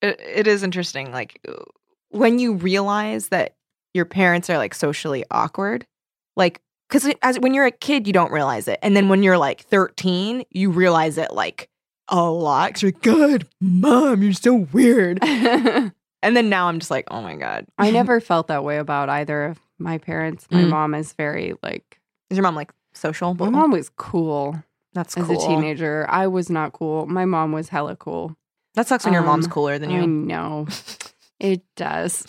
it, it is interesting. Like when you realize that your parents are like socially awkward. Like, because as when you're a kid, you don't realize it. And then when you're like 13, you realize it like a lot. Cause you're like, God, mom, you're so weird. And then now I'm just like, oh my God. I never felt that way about either of my parents. My Mm. mom is very like Is your mom like social? my mom was cool That's cool. as a teenager. I was not cool. My mom was hella cool. That sucks when your mom's Um, cooler than you. I know. It does.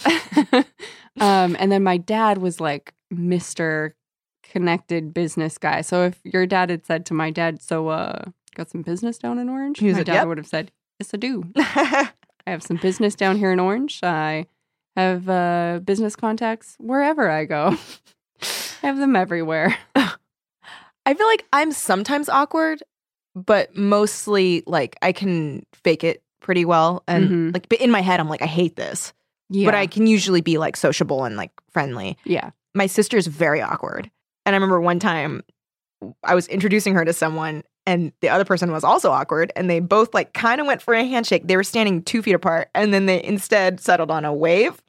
um, and then my dad was like Mr. Connected business guy. So if your dad had said to my dad, So uh got some business down in Orange? My like, dad "Yep." would have said, Yes, I do. I have some business down here in Orange. I have uh business contacts wherever I go. I have them everywhere. I feel like I'm sometimes awkward, but mostly like I can fake it pretty well. And Mhm. like, but in my head, I'm like, I hate this. Yeah. But I can usually be like sociable and like friendly. yeah. My sister's very awkward. And I remember one time I was introducing her to someone and the other person was also awkward. And they both like kind of went for a handshake. They were standing two feet apart and then they instead settled on a wave.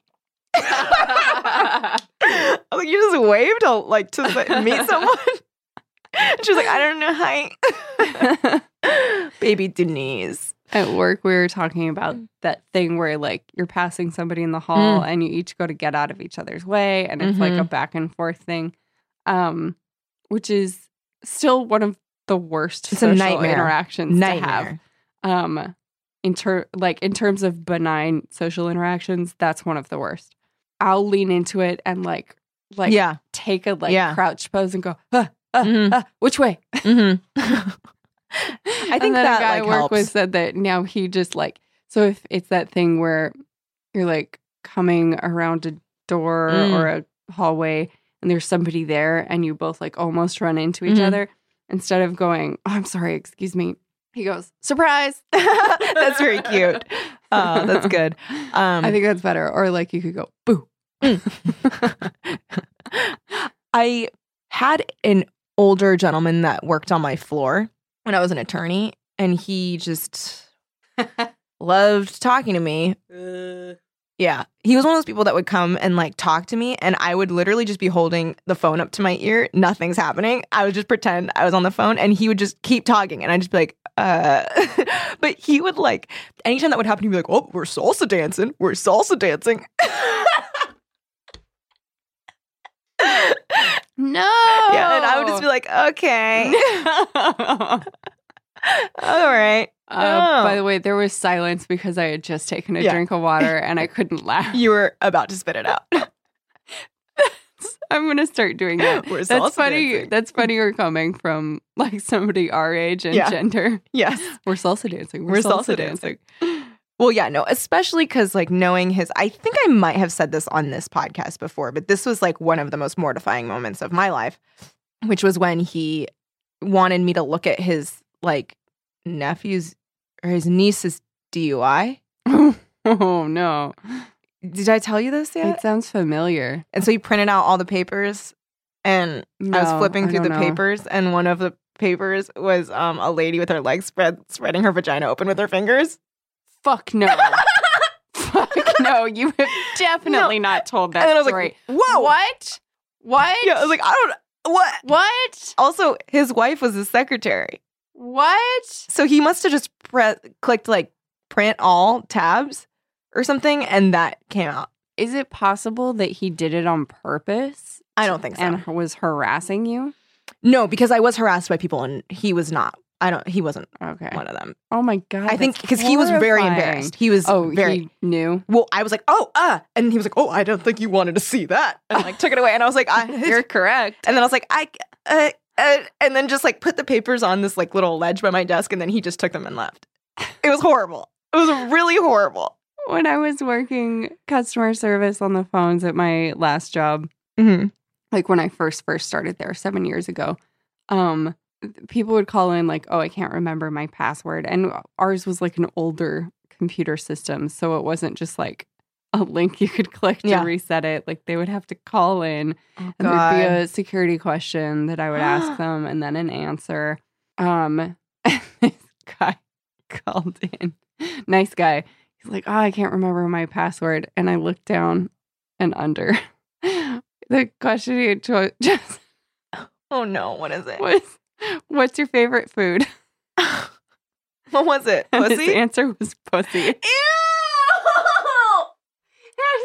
I was like, you just waved to like to meet someone. And she was like, I don't know hi. Baby Denise. At work, we were talking about that thing where like you're passing somebody in the hall Mm. and you each go to get out of each other's way, and it's like a Mhm. back and forth thing, um, which is still one of the worst It's a social nightmare. interactions to have. Nightmare. Um, in ter- like in terms of benign social interactions, that's one of the worst. I'll lean into it and like like yeah. take a like Yeah. crouch pose and go, ah, ah, Mhm. ah, which way? Mhm. I think that a guy like I work helps. with said that now he just like so if it's that thing where you're like coming around a door Mm. or a hallway and there's somebody there and you both like almost run into each Mhm. other instead of going oh, I'm sorry excuse me he goes surprise that's very cute. Oh, that's good. Um, I think that's better or like you could go boo I had an older gentleman that worked on my floor when I was an attorney, and he just loved talking to me. Yeah. He was one of those people that would come and like talk to me, and I would literally just be holding the phone up to my ear. Nothing's happening. I would just pretend I was on the phone, and he would just keep talking, and I'd just be like, uh. but he would like, anytime that would happen, he'd be like, oh, we're salsa dancing. We're salsa dancing. no Yeah. And I would just be like, okay. All right. Uh, by Oh. the way, there was silence because I had just taken a Yeah. drink of water and I couldn't laugh. You were about to spit it out. I'm gonna start doing that. We're That's funny. dancing. That's funnier coming from like somebody our age and Yeah. gender. Yes. We're salsa dancing. We're, We're salsa, salsa dancing. Well, yeah, no, especially because like knowing his, I think I might have said this on this podcast before, but this was like one of the most mortifying moments of my life, which was when he wanted me to look at his like nephew's or his niece's DUI. oh no! Did I tell you this yet? It sounds familiar. and so he printed out all the papers and I was flipping through the know. papers, and one of the papers was um, a lady with her legs spread, spreading her vagina open with her fingers. Fuck no. Fuck no. You have definitely not told that and then I was story. like, "Whoa, What? What? Yeah, I was like, I don't what. what? Also, his wife was his secretary, What? so he must have just pre- clicked like print all tabs or something, and that came out. Is it possible that he did it on purpose I don't think so. and was harassing you? no, because I was harassed by people, and he was not. I don't. He wasn't Okay. one of them. Oh my god. I think because he was very embarrassed. He was Oh, very. he knew. well, I was like, oh, uh, and he was like, oh, I don't think you wanted to see that, and like took it away, and I was like, I, You're correct. and then I was like, I, uh, uh, and then just like put the papers on this like little ledge by my desk, and then he just took them and left. It was horrible. It was really horrible. when I was working customer service on the phones at my last job, Mm-hmm. like when I first first started there 7 years ago, um people would call in like, "Oh, I can't remember my password." And ours was like an older computer system, so it wasn't just like a link you could click to Yeah. reset it. Like they would have to call in Oh, and there'd be a security question that I would ask them and then an answer. Um and this guy called in. Nice guy. He's like, Oh, I can't remember my password. And I looked down and under. the question he had cho- just Oh no, what is it? was, "What's your favorite food?" What was it? And his answer was pussy. Ew!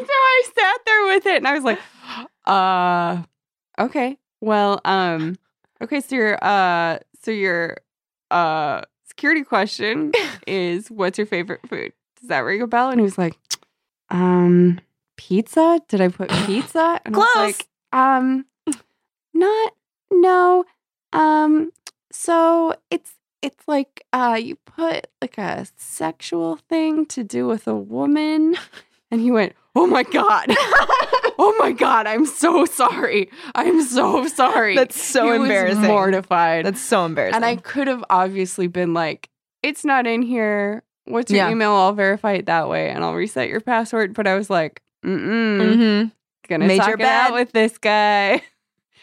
So I sat there with it and I was like, uh okay. Well, um okay, so your uh so your uh security question is what's your favorite food? Does that ring a bell? And he was like, um pizza? Did I put pizza? And I Close. was like, um not no. Um so it's it's like uh you put like a sexual thing to do with a woman and he went oh my god oh my god i'm so sorry i'm so sorry That's so He embarrassing. mortified That's so embarrassing. and i could have obviously been like it's not in here what's your Yeah. email i'll verify it that way and i'll reset your password but i was like mm-mm mm-hmm. gonna Made talk your with this guy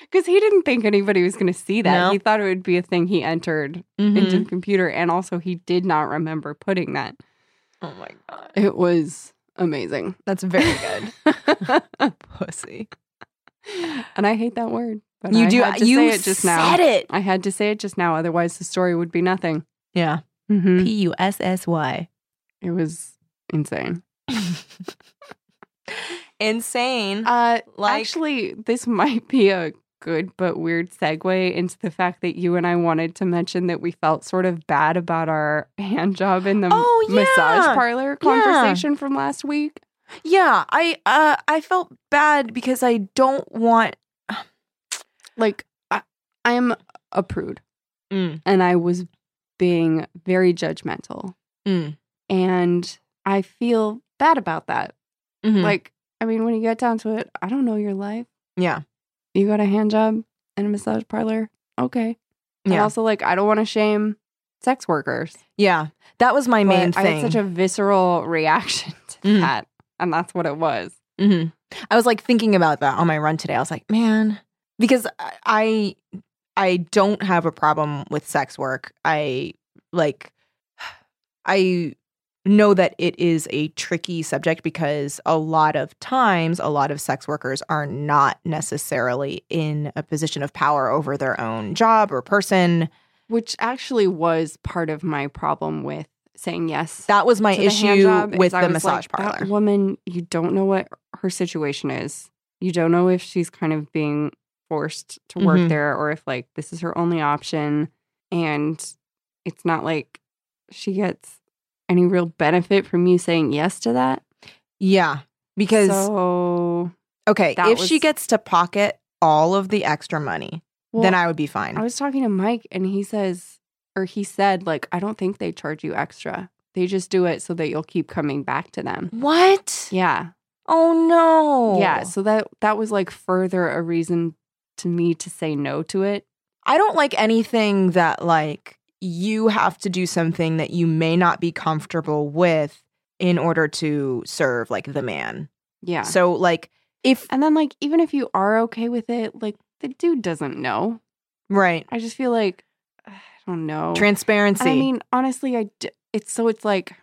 because he didn't think anybody was going to see that. No. He thought it would be a thing he entered into the computer, and also he did not remember putting that. Oh my god. It was amazing, That's very good. Pussy. And I hate that word. But You I do had to you say it just now. said it. I had to say it just now, otherwise the story would be nothing. Yeah. Mhm. P U S S Y. It was insane. Insane. Uh, Like- actually, this might be a good but weird segue into the fact that you and I wanted to mention that we felt sort of bad about our hand job in the Oh, massage yeah. parlor Yeah. conversation from last week. yeah, I uh I felt bad because I don't want Like, I, am a prude Mm. and I was being very judgmental. Mm. And I feel bad about that. Mhm. Like, I mean, when you get down to it, I don't know your life. yeah. You got a hand job in a massage parlor. Okay. And Yeah. also, like, I don't want to shame sex workers. Yeah. That was my main but I had such a visceral reaction to Mhm. that. And that's what it was. hmm I was like thinking about that on my run today. I was like, man, because I I don't have a problem with sex work. I like I know that it is a tricky subject because a lot of times a lot of sex workers are not necessarily in a position of power over their own job or person. Which actually was part of my problem with saying yes. That was my the issue job, with the massage like, parlor. That woman, you don't know what her situation is. You don't know if she's kind of being forced to work Mhm. there or if like this is her only option. And it's not like she gets any real benefit from you saying yes to that. yeah, because so okay, if she gets to pocket all of the extra money, then I would be fine. I was talking to Mike and he says, or he said, like, I don't think they charge you extra. They just do it so that you'll keep coming back to them. what? Yeah. Oh no. Yeah. So that that was like further a reason to me to say no to it. I don't like anything that like you have to do something that you may not be comfortable with in order to serve like the man. Yeah. So like if and then like even if you are okay with it, like the dude doesn't know. right, I just feel like I don't know. transparency. And I mean, honestly, I d- it's so it's like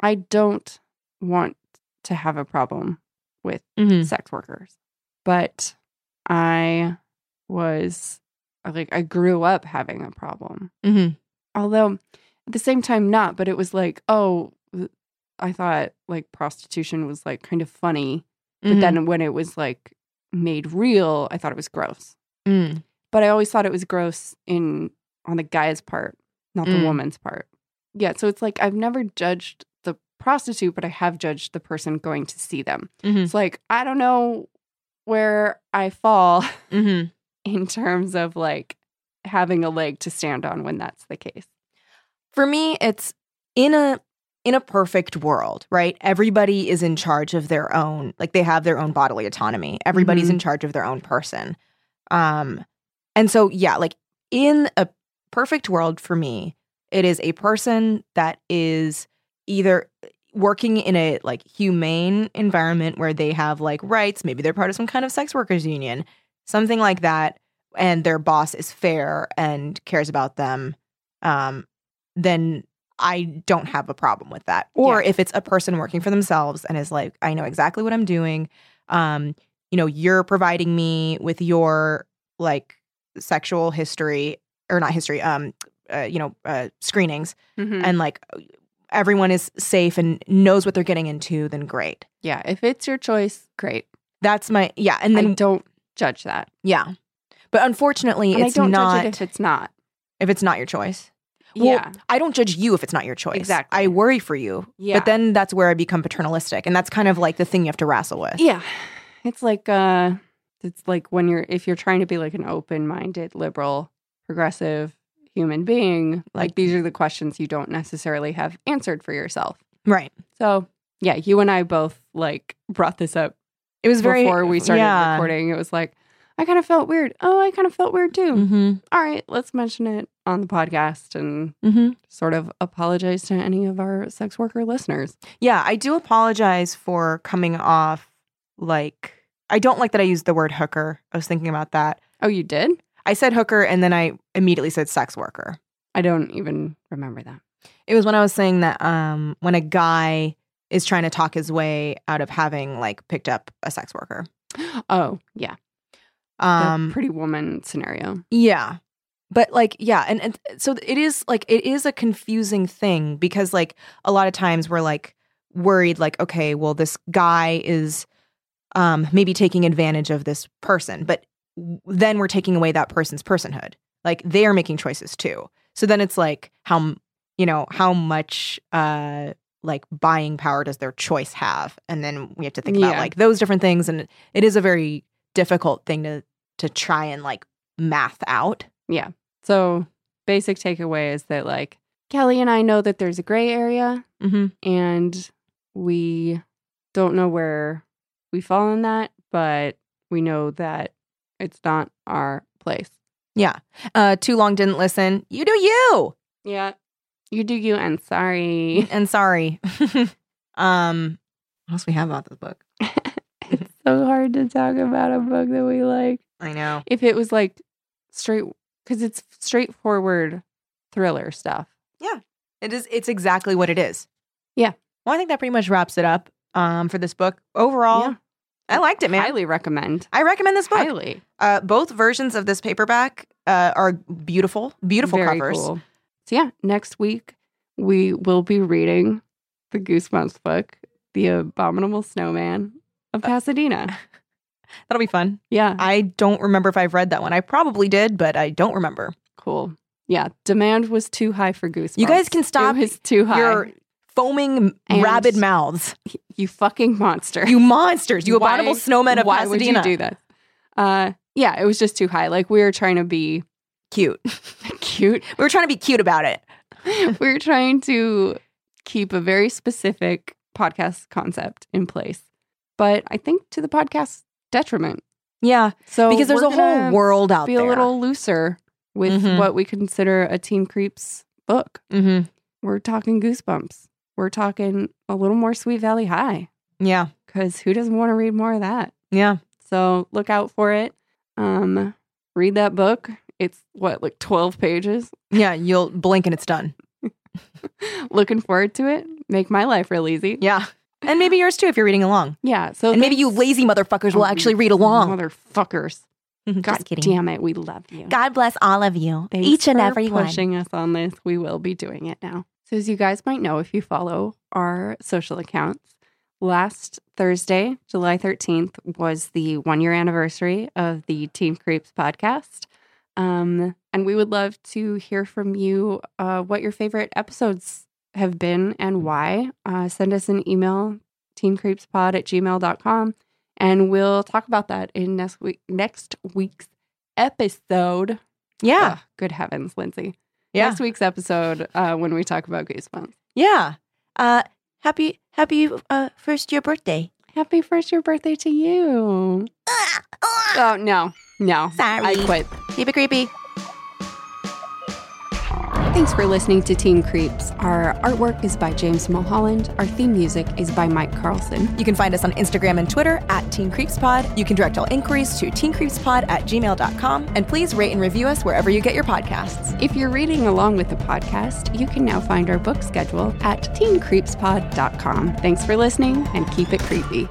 I don't want to have a problem with Mhm. sex workers, but I was like I grew up having a problem. Mhm. Although at the same time not, but it was like, oh, I thought like prostitution was like kind of funny, but Mhm. then when it was like made real, I thought it was gross. Mm. But I always thought it was gross in on the guy's part, not the Mm. woman's part. Yeah, so it's like I've never judged the prostitute, but I have judged the person going to see them. Mhm. It's like I don't know where I fall Mhm. in terms of like having a leg to stand on when that's the case. For me, it's in a in a perfect world, right? Everybody is in charge of their own, like they have their own bodily autonomy. Everybody's Mhm. in charge of their own person. Um and so yeah, like in a perfect world for me, it is a person that is either working in a like humane environment where they have like rights, maybe they're part of some kind of sex workers union, something like that, and their boss is fair and cares about them. Um then I don't have a problem with that. Or Yeah. if it's a person working for themselves and is like, I know exactly what I'm doing. Um, you know, you're providing me with your like sexual history or not history, um, uh, you know, uh, screenings, Mhm. and like everyone is safe and knows what they're getting into, then great. yeah, if it's your choice, great. That's my yeah, and I then don't judge that. yeah, but unfortunately, And it's I don't not judge it if it's not. if it's not your choice. Well, yeah. I don't judge you if it's not your choice. Exactly. I worry for you. Yeah. But then that's where I become paternalistic. And that's kind of like the thing you have to wrestle with. Yeah. It's like uh it's like when you're if you're trying to be like an open-minded, liberal, progressive human being, like, Like- these are the questions you don't necessarily have answered for yourself. Right. So, yeah, you and I both like brought this up It was very before we started yeah. recording. It was like I kind of felt weird. Oh, I kind of felt weird too. Mm-hmm. All right, let's mention it on the podcast and Mm-hmm. sort of apologize to any of our sex worker listeners. Yeah, I do apologize for coming off like I don't like that I used the word hooker. I was thinking about that. Oh, you did? I said hooker and then I immediately said sex worker. I don't even remember that. It was when I was saying that um when a guy is trying to talk his way out of having like picked up a sex worker. Oh, yeah. Um the pretty woman scenario. Yeah. But like yeah, and, and so it is like it is a confusing thing because like a lot of times we're like worried like okay, well this guy is um maybe taking advantage of this person, but then we're taking away that person's personhood. Like they are making choices too. So then it's like how you know, how much uh like buying power does their choice have? And then we have to think about like those different things and it is a very difficult thing to to try and like math out. Yeah. So, basic takeaway is that like Kelly and I know that there's a gray area Mm-hmm. and we don't know where we fall in that, but we know that it's not our place. Yeah. Uh, too long didn't listen. You do you. Yeah. You do you and sorry. And sorry. um, what else we have about this book? It's so hard to talk about a book that we like. I know. If it was like straight cuz it's straightforward thriller stuff. Yeah, it is. It's exactly what it is. Yeah. Well, I think that pretty much wraps it up. Um, for this book overall, Yeah. I liked it, man. Highly recommend. I recommend this book. Highly. Uh, both versions of this paperback uh, are beautiful, beautiful Very covers. cool. So yeah, next week we will be reading the Goosebumps book, The Abominable Snowman of Pasadena. That'll be fun. Yeah, I don't remember if I've read that one. I probably did, but I don't remember. cool. Yeah, demand was too high for Goosebumps. You guys can stop It was too high. Your foaming, And- rabid mouths. you fucking monster. You monsters. You Why- abominable snowmen of Why Pasadena. would you do that? Uh, yeah, it was just too high. Like we were trying to be Cute. cute. We were trying to be cute about it. we were trying to keep a very specific podcast concept in place, but I think to the podcast's detriment. Yeah, So because there's a whole world out be there. a little looser with Mhm. what we consider a Teen Creeps book. Mm-hmm. We're talking Goosebumps. We're talking a little more Sweet Valley High Yeah, because who doesn't want to read more of that? yeah. So look out for it. Um, read that book. It's what like twelve pages. Yeah, you'll blink and it's done. Looking forward to it. Make my life real easy. Yeah. And maybe yours too if you're reading along. Yeah. So And maybe you lazy motherfuckers will actually read along. motherfuckers. Just God kidding. damn it, we love you. God bless all of you. Thanks each and every one. pushing us on this. We will be doing it now. So, as you guys might know, if you follow our social accounts, last Thursday, July 13th, was the one year anniversary of the Teen Creeps podcast. Um, and we would love to hear from you uh, what your favorite episodes have been and why. Uh, send us an email, teencreepspod at gmail.com, and we'll talk about that in next week next week's episode. Yeah. Ugh, good heavens, Lindsay. Yeah. Next week's episode uh, when we talk about Goosebumps. Yeah. Uh happy happy uh first year birthday. Happy first year birthday to you. Oh, no. No. Sorry. I quit. Keep it creepy. Thanks for listening to Teen Creeps. Our artwork is by James Mulholland. Our theme music is by Mike Carlson. You can find us on Instagram and Twitter at Teen Creeps Pod. You can direct all inquiries to teencreepspod at gmail.com. And please rate and review us wherever you get your podcasts. If you're reading along with the podcast, you can now find our book schedule at teencreepspod.com. Thanks for listening and keep it creepy.